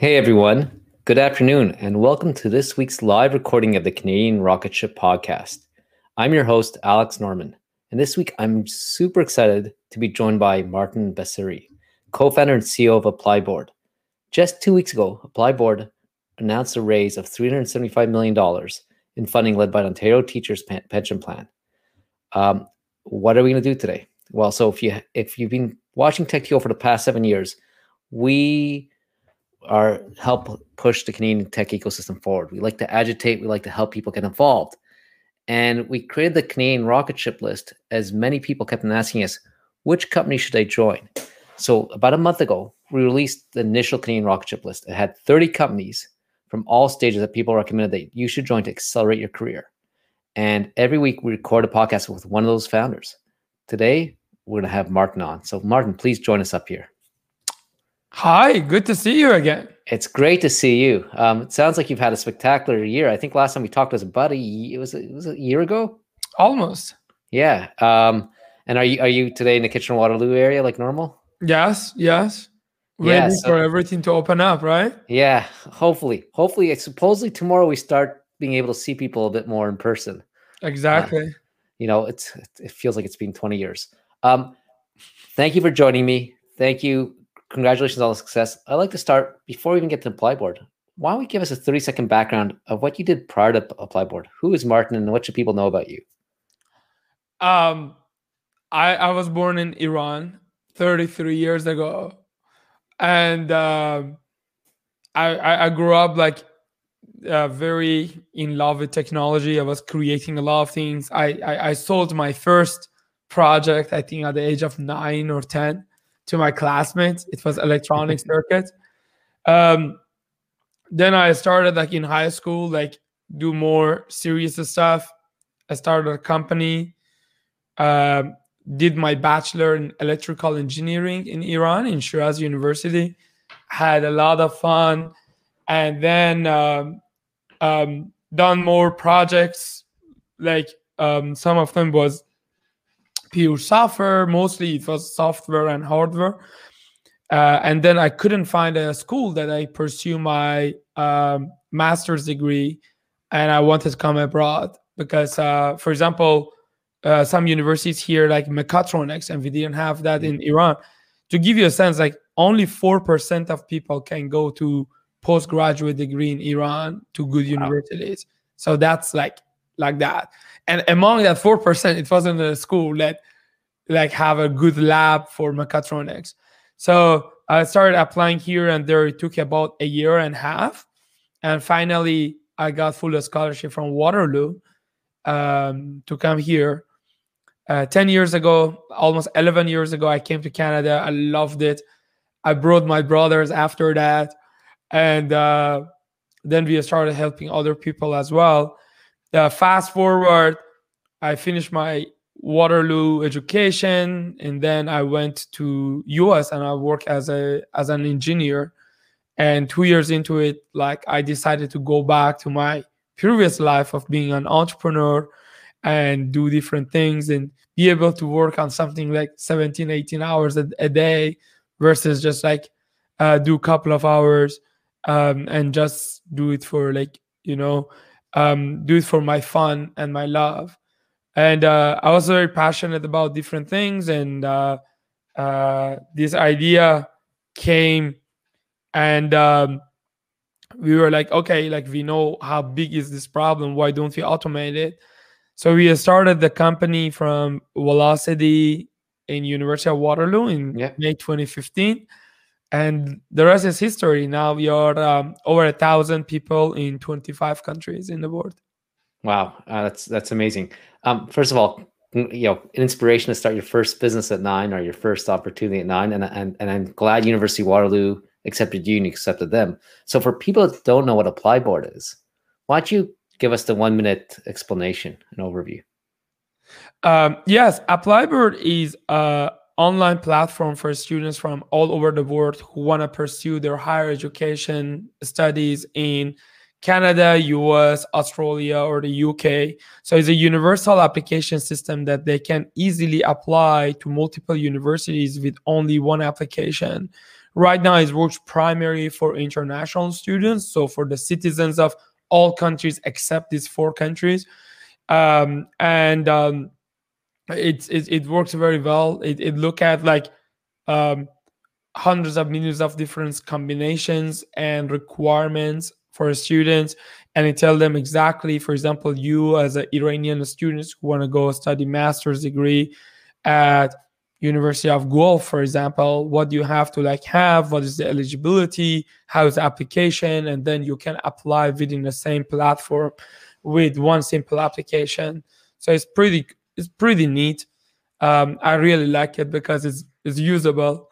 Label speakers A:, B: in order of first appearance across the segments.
A: Hey everyone, good afternoon, and welcome to this week's live recording of the Canadian Rocket Ship Podcast. I'm your host, Alex Norman, and this week I'm super excited to be joined by Martin Basiri, co founder and CEO of ApplyBoard. Just two weeks ago, ApplyBoard announced a raise of $375 million in funding led by Ontario Teachers Pension Plan. Um, what are we going to do today? Well, so if you if you've been watching TechTO for the past seven years, we are help push the Canadian tech ecosystem forward. We like to agitate, we like to help people get involved. And we created the Canadian rocket ship list as many people kept asking us, which company should I join? So about a month ago, we released the initial Canadian rocket ship list. It had 30 companies from all stages that people recommended that you should join to accelerate your career. And every week we record a podcast with one of those founders. Today, we're going to have Martin on. So Martin, please join us up here.
B: Hi, good to see you again.
A: It's great to see you. Um, it sounds like you've had a spectacular year. I think last time we talked was about a it was it was a year ago.
B: Almost.
A: Yeah. Um, and are you are you today in the Kitchener Waterloo area like normal?
B: Yes. Yes. Ready yeah, so, for everything to open up, right?
A: Yeah. Hopefully, hopefully, supposedly tomorrow we start being able to see people a bit more in person.
B: Exactly. Uh,
A: you know, it's it feels like it's been twenty years. Um, thank you for joining me. Thank you congratulations on the success. I'd like to start before we even get to ApplyBoard. Why don't we give us a 30 second background of what you did prior to ApplyBoard? Who is Martin and what should people know about you?
B: Um, I, I was born in Iran 33 years ago. And um, I, I grew up like uh, very in love with technology. I was creating a lot of things. I, I, I sold my first project, I think, at the age of nine or 10 to my classmates. It was electronic circuit. Um, then I started like in high school, like do more serious stuff. I started a company. Um, did my bachelor in electrical engineering in Iran in Shiraz University. Had a lot of fun, and then um, um, done more projects. Like um, some of them was pure software. Mostly it was software and hardware. Uh, and then I couldn't find a school that I pursue my um, master's degree, and I wanted to come abroad because, uh, for example, uh, some universities here like Mechatronics, and we didn't have that in Iran. To give you a sense, like only four percent of people can go to postgraduate degree in Iran to good wow. universities. So that's like like that. And among that four percent, it wasn't a school that like have a good lab for mechatronics. So I started applying here, and there it took about a year and a half, and finally I got full scholarship from Waterloo um, to come here. Uh, 10 years ago, almost 11 years ago, I came to Canada. I loved it. I brought my brothers after that. And uh, then we started helping other people as well. Uh, fast forward, I finished my Waterloo education, and then I went to US and I work as a as an engineer. And two years into it, like I decided to go back to my previous life of being an entrepreneur and do different things and be able to work on something like 17 18 hours a, a day versus just like uh, do a couple of hours um, and just do it for like you know um, do it for my fun and my love. And uh, I was very passionate about different things, and uh, uh, this idea came, and um, we were like, okay, like we know how big is this problem. Why don't we automate it? So we started the company from Velocity in University of Waterloo in yeah. May 2015 and the rest is history. Now are um, over a thousand people in 25 countries in the world.
A: Wow, uh, that's that's amazing. Um, first of all, you know, an inspiration to start your first business at nine or your first opportunity at nine, and and and I'm glad University of Waterloo accepted you and you accepted them. So for people that don't know what ApplyBoard is, why don't you give us the one minute explanation and overview?
B: Um, yes, ApplyBoard is a online platform for students from all over the world who want to pursue their higher education studies in Canada, US, Australia, or the UK. So it's a universal application system that they can easily apply to multiple universities with only one application right now it works primarily for international students so for the citizens of all countries except these four countries um, and um, it, it, it works very well. It, it look at like um, hundreds of millions of different combinations and requirements for students and it tell them exactly for example you as an iranian student who want to go study master's degree at university of Guelph for example what you have to like have? What is the eligibility? How is the application? And then you can apply within the same platform with one simple application. So it's pretty it's pretty neat. Um, i really like it because it's it's usable.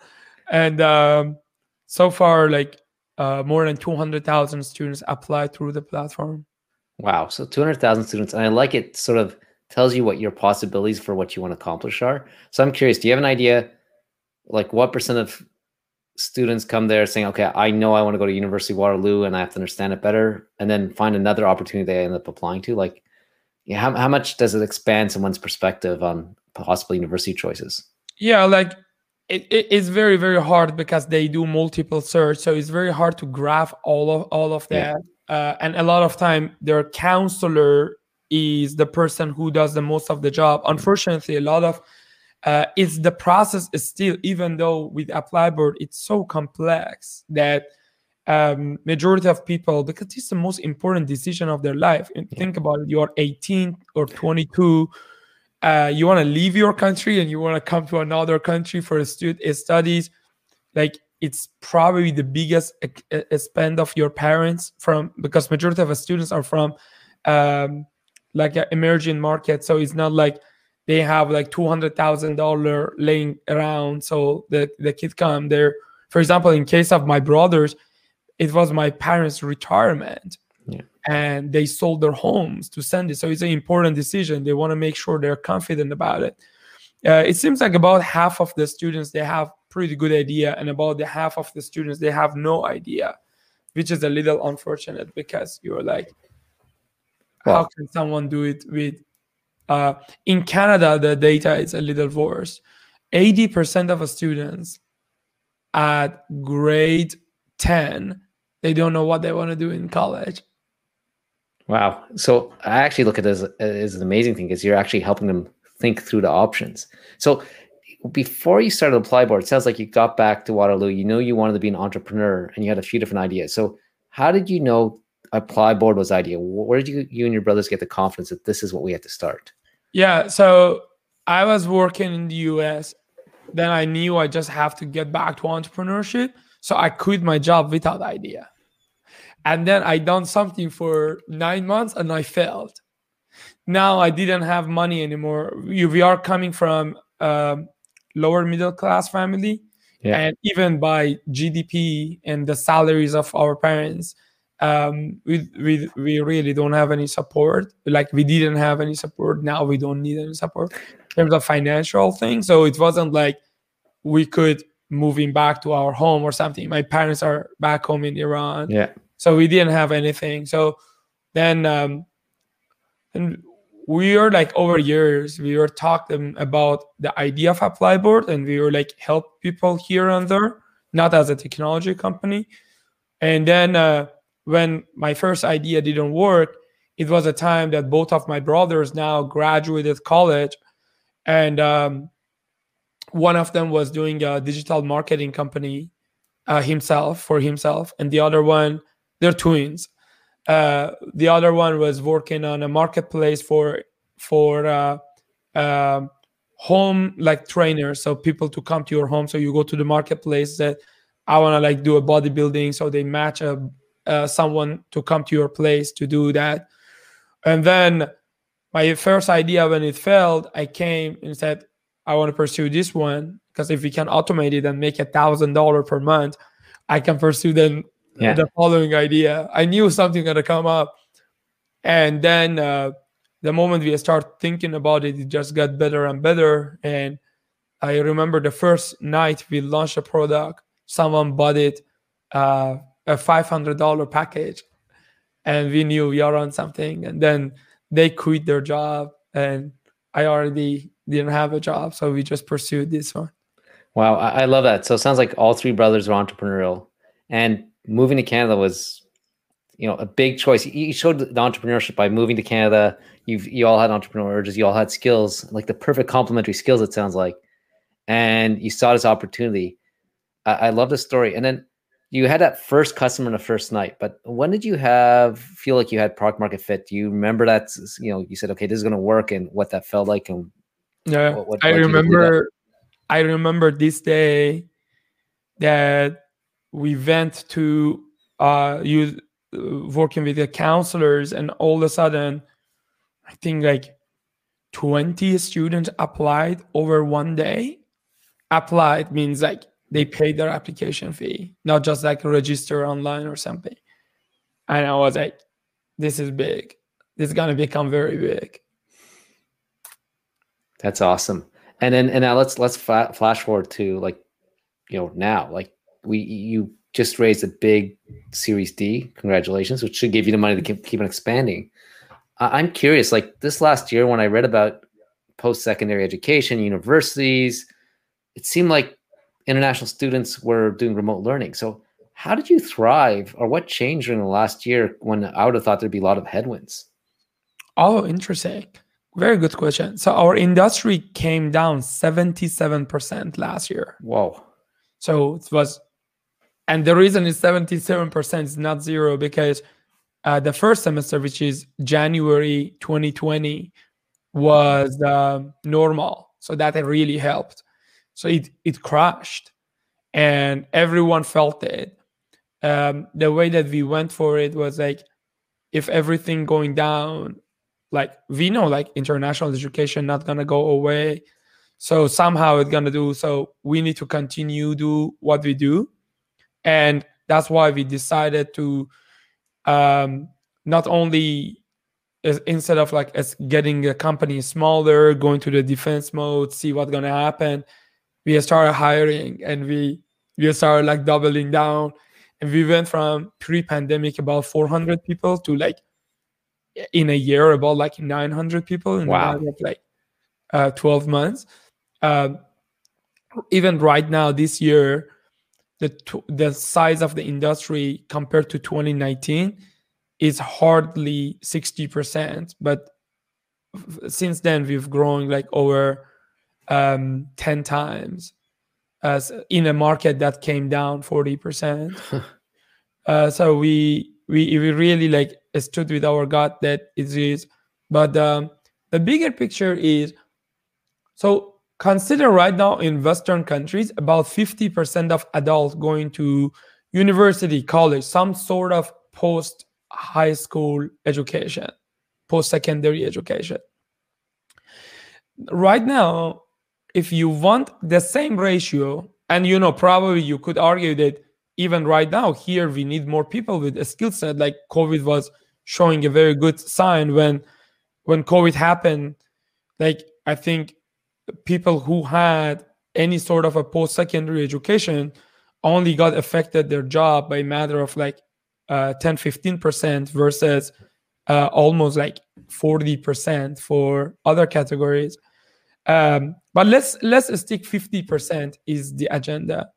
B: And um, so far like uh, more than 200000 students apply through the platform.
A: Wow. So 200000 students and i like it sort of tells you what your possibilities for what you want to accomplish are. So i'm curious do you have an idea like what percent of students come there saying okay i know i want to go to university of waterloo and i have to understand it better and then find another opportunity they end up applying to? Like yeah, how, how much does it expand someone's perspective on possible university choices?
B: Yeah like it, it is very very hard because they do multiple search so it's very hard to graph all of all of that. Yeah. uh, and a lot of time their counselor is the person who does the most of the job. Unfortunately a lot of uh, it's the process is still even though with Applyboard it's so complex that um, majority of people because it's the most important decision of their life and yeah. think about it you're 18 or 22 uh, you want to leave your country and you want to come to another country for student studies, like it's probably the biggest spend of your parents from because majority of the students are from um, like an emerging market. So it's not like they have like two hundred thousand dollar laying around. So the the kid come there. For example, in case of my brothers, it was my parents' retirement and they sold their homes to send it. So it's an important decision. They want to make sure they're confident about it. Uh, it seems like about half of the students they have pretty good idea, and about the half of the students they have no idea, which is a little unfortunate because you're like, how can someone do it with? Uh, in Canada, the data is a little worse. 80% of the students at grade 10 they don't know what they want to do in college
A: Wow. So I actually look at this as an amazing thing because you're actually helping them think through the options. So before you started Applyboard, it sounds like you got back to Waterloo. You know you wanted to be an entrepreneur and you had a few different ideas. So how did you know Applyboard was idea? Where did you, you and your brothers get the confidence that this is what we have to start?
B: Yeah. So I was working in the US. Then I knew I just have to get back to entrepreneurship. So I quit my job without idea and then i done something for nine months and i failed. Now i didn't have money anymore. We are coming from a lower middle class family. Yeah. and even by gdp and the salaries of our parents um, we, we we really don't have any support. Like we didn't have any support. Now we don't need any support in terms of financial thing. so it wasn't like we could moving back to our home or something. My parents are back home in iran.
A: Yeah
B: so we didn't have anything. So then um and we were like over years we were talking about the idea of Applyboard and we were like help people here and there not as a technology company. And then uh, when my first idea didn't work it was a time that both of my brothers now graduated college and um, one of them was doing a digital marketing company uh, himself for himself and the other one they're twins. Uh, the other one was working on a marketplace for for uh, uh, home like trainers, so people to come to your home. So you go to the marketplace that I want to like do a bodybuilding, so they match a uh, someone to come to your place to do that. And then my first idea when it failed, I came and said, I want to pursue this one because if we can automate it and make a thousand dollar per month, I can pursue then yeah. the following idea. I knew something gonna come up, and then uh, the moment we start thinking about it, it just got better and better. And I remember the first night we launched a product, someone bought it, uh, a five hundred dollar package, and we knew we are on something. And then they quit their job, and I already didn't have a job, so we just pursued this one.
A: Wow, I, I love that. So it sounds like all three brothers are entrepreneurial, and moving to Canada was, you know, a big choice. You showed the entrepreneurship by moving to Canada. You've you all had entrepreneurial urges. You all had skills, like the perfect complementary skills. It sounds like, and you saw this opportunity. I, I love the story. And then you had that first customer in the first night, but when did you have feel like you had product market fit? Do you remember that? You know, you said, okay, this is going to work, and what that felt like, and
B: yeah, what, what, I remember. I remember this day that we went to uh use uh, working with the counselors, and all of a sudden, I think like 20 students applied over one day. Applied means like they paid their application fee, not just like register online or something. And I was like, this is big. This is gonna become very big.
A: That's awesome. And then and now let's let's flash forward to like you know now like we you just raised a big Series D. Congratulations, which should give you the money to keep, keep on expanding. I'm curious, like this last year when I read about post secondary education, universities, it seemed like international students were doing remote learning. So, how did you thrive, or what changed during the last year when I would have thought there'd be a lot of headwinds?
B: Oh, interesting. Very good question. So, our industry came down 77% last year.
A: Whoa.
B: So, it was, and the reason is 77% is not zero because uh, the first semester, which is January 2020, was uh, normal. So, that really helped. So it it crashed, and everyone felt it. Um, the way that we went for it was like, if everything going down, like we know, like international education not gonna go away. So somehow it's gonna do. So we need to continue do what we do, and that's why we decided to um, not only instead of like as getting a company smaller, going to the defense mode, see what's gonna happen we started hiring and we we started like doubling down and we went from pre-pandemic about 400 people to like in a year about like 900 people in wow. like uh, 12 months um, even right now this year the the size of the industry compared to 2019 is hardly 60% but since then we've grown like over um, 10 times as in a market that came down 40%. uh, so we, we, we really like stood with our gut that it is. But um, the bigger picture is so consider right now in Western countries, about 50% of adults going to university, college, some sort of post high school education, post secondary education. Right now, if you want the same ratio, and you know, probably you could argue that even right now here we need more people with a skill set. Like COVID was showing a very good sign when when COVID happened. Like I think people who had any sort of a post-secondary education only got affected their job by a matter of like uh, 10 15% versus uh, almost like 40% for other categories um, but let's let's stick 50% is the agenda.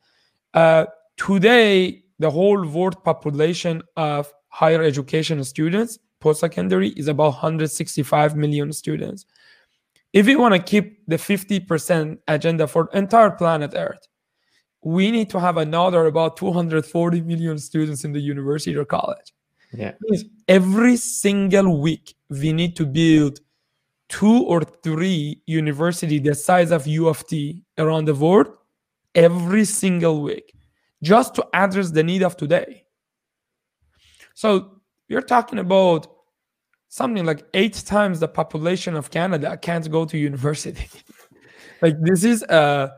B: Uh, today, the whole world population of higher education students, post-secondary, is about 165 million students. If we want to keep the 50% agenda for entire planet Earth, we need to have another about 240 million students in the university or college.
A: Yeah.
B: Every single week, we need to build two or three university the size of U of T around the world every single week just to address the need of today. So you're talking about something like eight times the population of Canada can't go to university. like this is uh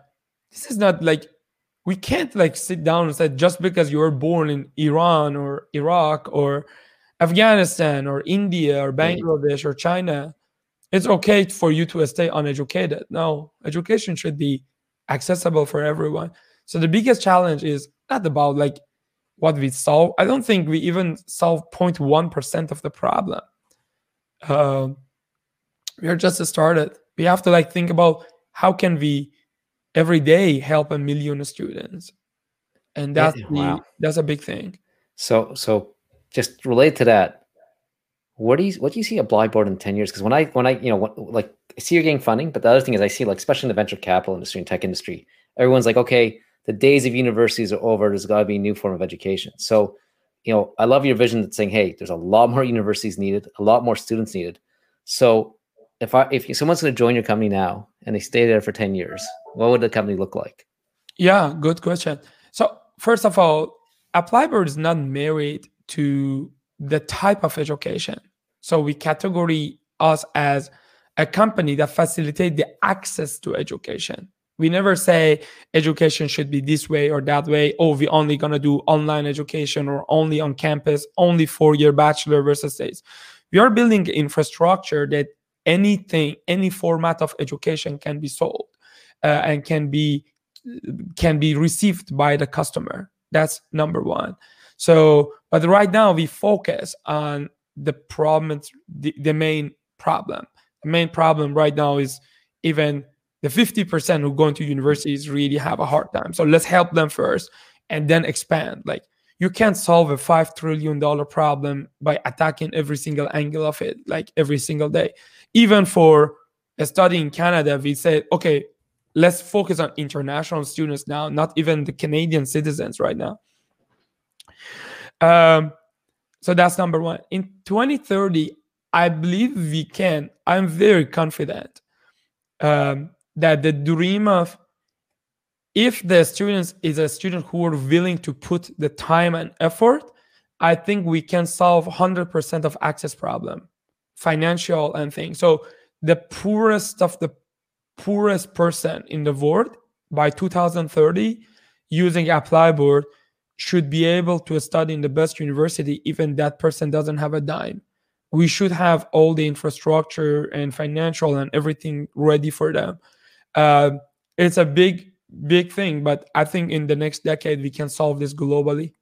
B: this is not like we can't like sit down and say just because you were born in Iran or Iraq or Afghanistan or India or Bangladesh or China it's okay for you to stay uneducated. No, education should be accessible for everyone. So the biggest challenge is not about like what we solve. I don't think we even solve 0.1% of the problem. Uh, we are just started. We have to like think about how can we every day help a million students. And that's yeah, wow. the, that's a big thing.
A: So so just relate to that. What do you what do you see Applyboard in 10 years? Because when i when i you know like I see you're getting funding but the other thing is i see like especially in the venture capital industry and tech industry everyone's like okay the days of universities are over. There's got to be a new form of education. So you know i love your vision that's saying hey there's a lot more universities needed a lot more students needed so if I if someone's going to join your company now and they stay there for 10 years, what would the company look like?
B: Yeah, good question. So first of all, Applyboard is not married to the type of education. So we category us as a company that facilitate the access to education. We never say education should be this way or that way. Oh, we only gonna do online education or only on campus, only four-year bachelor versus days. We are building infrastructure that anything any format of education can be sold uh, and can be can be received by the customer that's number one so but right now we focus on the problem the, the main problem the main problem right now is even the 50% who go into universities really have a hard time. So let's help them first and then expand. Like you can't solve a five trillion dollar problem by attacking every single angle of it like every single day. Even for a study in canada we said okay let's focus on international students now not even the canadian citizens right now. Um, so that's number one. In 2030 i believe we can. I'm very confident um, that the dream of if the students is a student who are willing to put the time and effort i think we can solve 100% of access problem financial and things. So the poorest of the poorest person in the world by 2030 using Applyboard should be able to study in the best university even that person doesn't have a dime. We should have all the infrastructure and financial and everything ready for them uh, it's a big big thing but i think in the next decade we can solve this globally.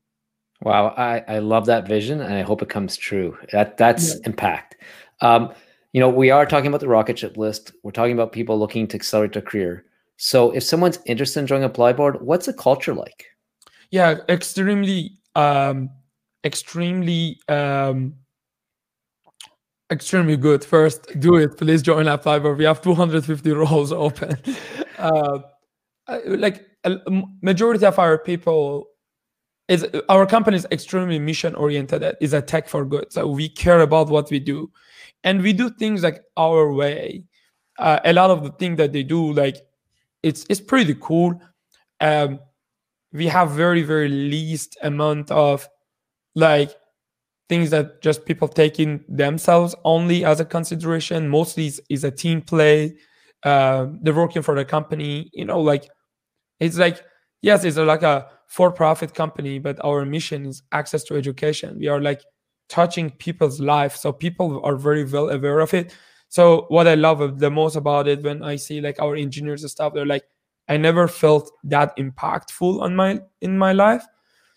A: Wow i i love that vision and i hope it comes true. That that's yeah. impact. Um, you know we are talking about the rocket ship list. We're talking about people looking to accelerate their career. So if someone's interested in joining Applyboard what's the culture like?
B: Yeah extremely um extremely um extremely good. First do it. Please join Applyboard we have 250 roles open. Uh, like a majority of our people is our company is extremely mission oriented. Is a tech for good. So we care about what we do. And we do things like our way. Uh, a lot of the things that they do like it's it's pretty cool. Um we have very very least amount of like things that just people taking themselves only as a consideration mostly is, is a team play uh, they're working for the company you know like it's like, yes, it's like a for profit company, but our mission is access to education. We are like touching people's life. So people are very well aware of it. So what I love the most about it when I see like our engineers and stuff, they're like, I never felt that impactful on my in my life.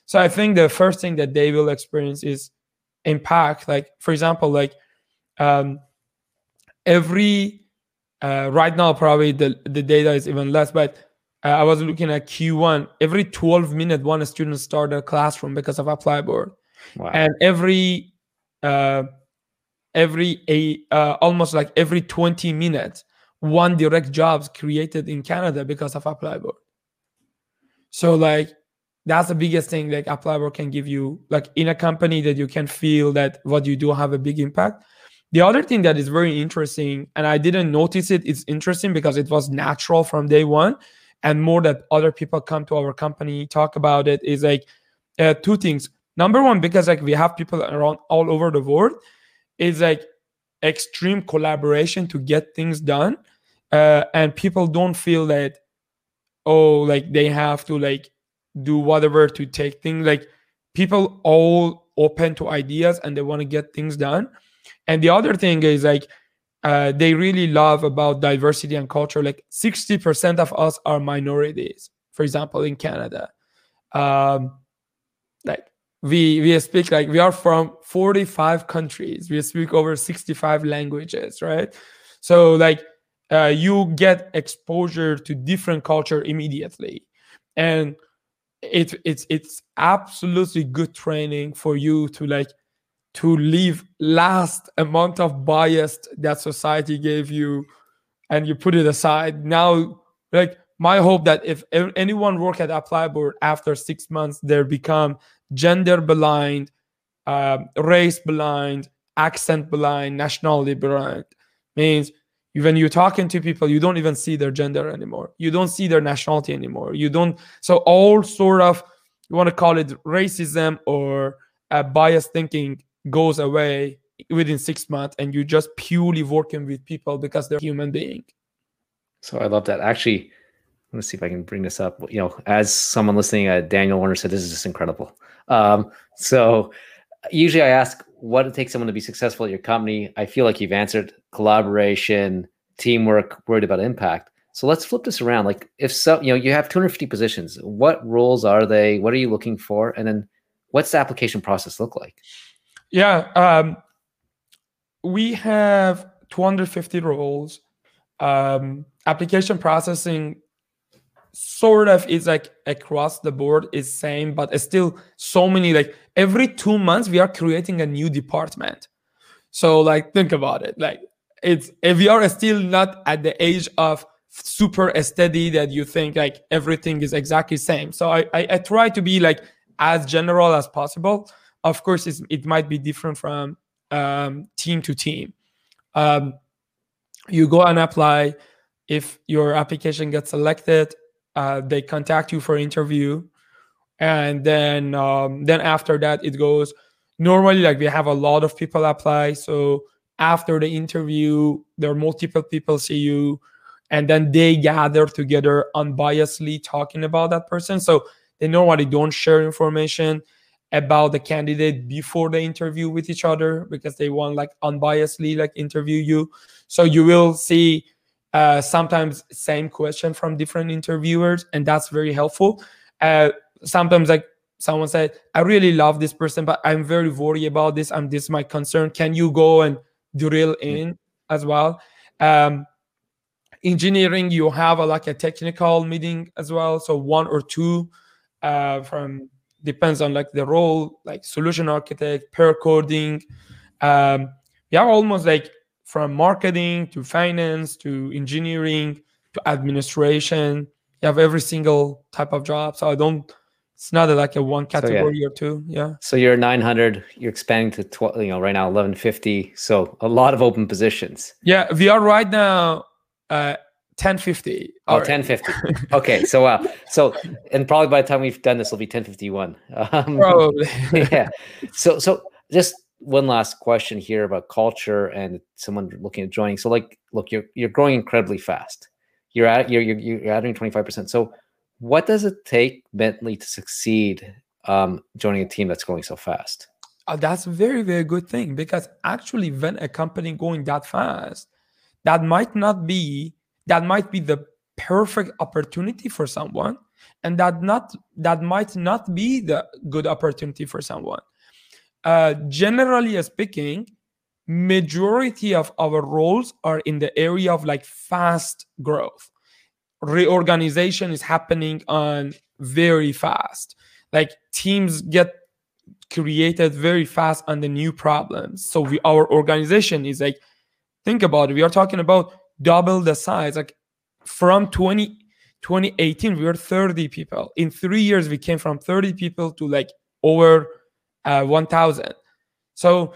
B: So I think the first thing that they will experience is impact. Like for example, like um, every uh, right now probably the the data is even less, but uh, I was looking at Q1. Every 12 minutes, one student started a classroom because of Applyboard. Wow. And every uh, every a uh, almost like every 20 minutes, one direct jobs created in Canada because of Applyboard. So like that's the biggest thing like Applyboard can give you like in a company that you can feel that what you do have a big impact. The other thing that is very interesting, and I didn't notice it, it's interesting because it was natural from day one and more that other people come to our company talk about it is like uh, two things number one because like we have people around all over the world is like extreme collaboration to get things done uh, and people don't feel that oh like they have to like do whatever to take things like people all open to ideas and they want to get things done and the other thing is like uh, they really love about diversity and culture. Like 60% of us are minorities, for example, in Canada. Um, like we we speak like we are from 45 countries. We speak over 65 languages, right? So like uh, you get exposure to different culture immediately and it, it's it's absolutely good training for you to like to leave last amount of bias that society gave you and you put it aside. Now like my hope that if anyone work at Applyboard after six months they become gender blind um, race blind accent blind nationality blind. Means when you're talking to people you don't even see their gender anymore. You don't see their nationality anymore. You don't so all sort of you want to call it racism or uh, bias thinking goes away within six months and you're just purely working with people because they're human being.
A: So i love that. Actually let me see if i can bring this up. You know as someone listening uh, daniel warner said this is just incredible. Um, so usually i ask what it takes someone to be successful at your company. I feel like you've answered collaboration teamwork worried about impact so let's flip this around like if so you know you have 250 positions what roles are they what are you looking for and then what's the application process look like
B: yeah, um, we have 250 roles. Um, application processing sort of is like across the board is same, but it's still so many. Like every two months, we are creating a new department. So like think about it. Like it's if are still not at the age of super steady that you think like everything is exactly same. So I, I, I try to be like as general as possible of course, it might be different from um, team to team. Um, you go and apply. If your application gets selected, uh, they contact you for interview, and then um, then after that it goes. Normally, like we have a lot of people apply, so after the interview, there are multiple people see you, and then they gather together unbiasedly talking about that person. So they normally don't share information about the candidate before the interview with each other because they want like unbiasedly like interview you. So you will see uh, sometimes same question from different interviewers and that's very helpful. Uh, sometimes like someone said i really love this person but i'm very worried about this and this is my concern. Can you go and drill in as well um, engineering you have a, like a technical meeting as well so one or two uh, from depends on like the role, like solution architect, pair coding. Um, you have almost like from marketing to finance to engineering to administration. You have every single type of job. So I don't. It's not like a one category so, yeah. or two. Yeah.
A: So you're 900. You're expanding to 12. You know, right now 1150. So a lot of open positions.
B: Yeah, we are right now. Uh, 1050.
A: Oh, 1050. okay. So, uh, so, and probably by the time we've done this, it'll be 1051. Um,
B: probably.
A: yeah. So, so just one last question here about culture and someone looking at joining. So, like, look, you're you're growing incredibly fast. You're at you're you're, you're adding 25 percent. So, what does it take Bentley to succeed um, joining a team that's growing so fast?
B: Uh, that's a very very good thing because actually, when a company going that fast, that might not be that might be the perfect opportunity for someone and that not that might not be the good opportunity for someone uh, generally speaking majority of our roles are in the area of like fast growth reorganization is happening on very fast like teams get created very fast on the new problems so we our organization is like think about it we are talking about double the size. Like from 20, 2018, we were 30 people. In three years, we came from 30 people to like over uh, 1,000. So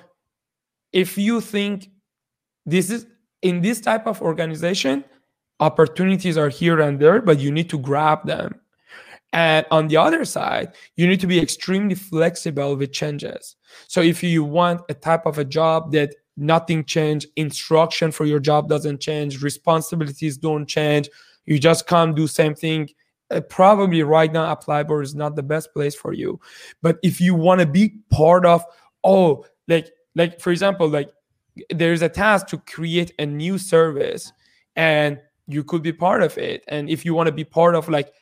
B: if you think this is in this type of organization, opportunities are here and there, but you need to grab them. And on the other side, you need to be extremely flexible with changes. So if you want a type of a job that nothing change instruction for your job doesn't change responsibilities don't change you just come do same thing uh, probably right now Applyboard is not the best place for you but if you want to be part of oh like like for example like there's a task to create a new service and you could be part of it. And if you want to be part of like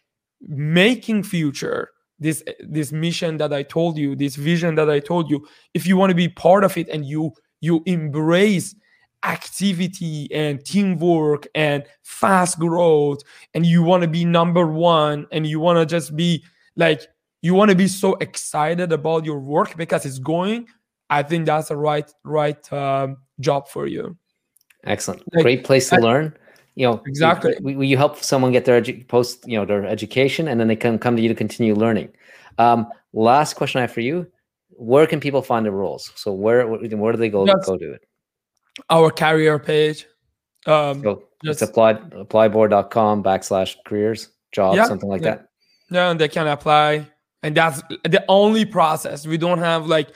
B: making future this this mission that i told you this vision that i told you if you want to be part of it and you you embrace activity and teamwork and fast growth and you want to be number one and you want to just be like you want to be so excited about your work because it's going i think that's the right right um, job for you.
A: Excellent. Like, great place to I, learn you know
B: exactly.
A: you, you help someone get their edu- post you know their education and then they can come to you to continue learning. Um, last question i have for you. Where can people find the roles so where where do they go yes. go to it?
B: our career page.
A: Um so just, it's applied applyboard.com backslash careers jobs yeah, something like
B: yeah.
A: that?
B: Yeah and they can apply and that's the only process. We don't have like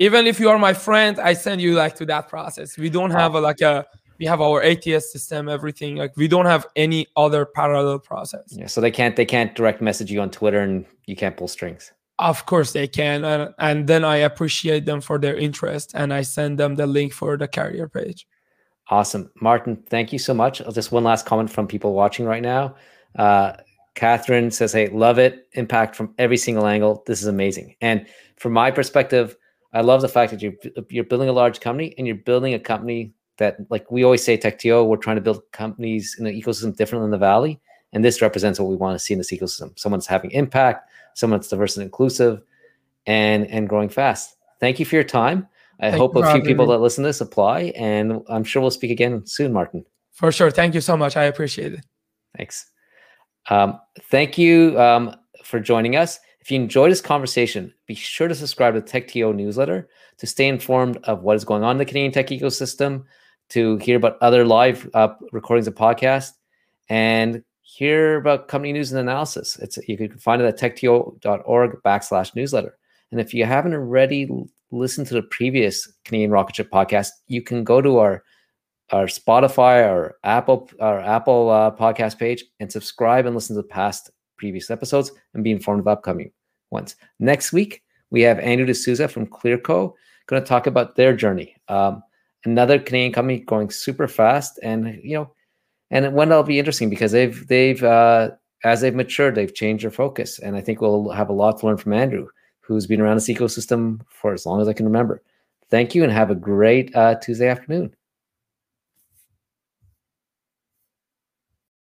B: even if you are my friend i send you like to that process. We don't have a, like a we have our ats system everything. Like we don't have any other parallel process.
A: Yeah so they can't they can't direct message you on twitter and you can't pull strings.
B: Of course they can and, and then i appreciate them for their interest and i send them the link for the carrier page.
A: Awesome. Martin thank you so much. Just one last comment from people watching right now. Uh, Catherine says, Hey, love it. Impact from every single angle. This is amazing. And from my perspective, I love the fact that you're you're building a large company and you're building a company that, like we always say, TechTO, we're trying to build companies in an ecosystem different than the Valley. And this represents what we want to see in this ecosystem. Someone's having impact, someone's diverse and inclusive, and and growing fast. Thank you for your time. I Thank hope a few people that listen to this apply, and I'm sure we'll speak again soon, Martin.
B: For sure. Thank you so much. I appreciate it.
A: Thanks. Um, thank you um, for joining us. If you enjoyed this conversation, be sure to subscribe to the TechTO newsletter to stay informed of what is going on in the Canadian tech ecosystem, to hear about other live uh, recordings of podcasts, and hear about company news and analysis. It's you can find it at techto.org backslash newsletter. And if you haven't already listened to the previous Canadian Rocket Ship podcast, you can go to our our Spotify or Apple our Apple uh, podcast page and subscribe and listen to the past previous episodes and be informed of upcoming ones. Next week we have Andrew D'Souza from Clearco going to talk about their journey. Um, another Canadian company going super fast, and you know, and one that'll be interesting because they've they've uh, as they've matured, they've changed their focus, and I think we'll have a lot to learn from Andrew, who's been around this ecosystem for as long as I can remember. Thank you, and have a great uh, Tuesday afternoon.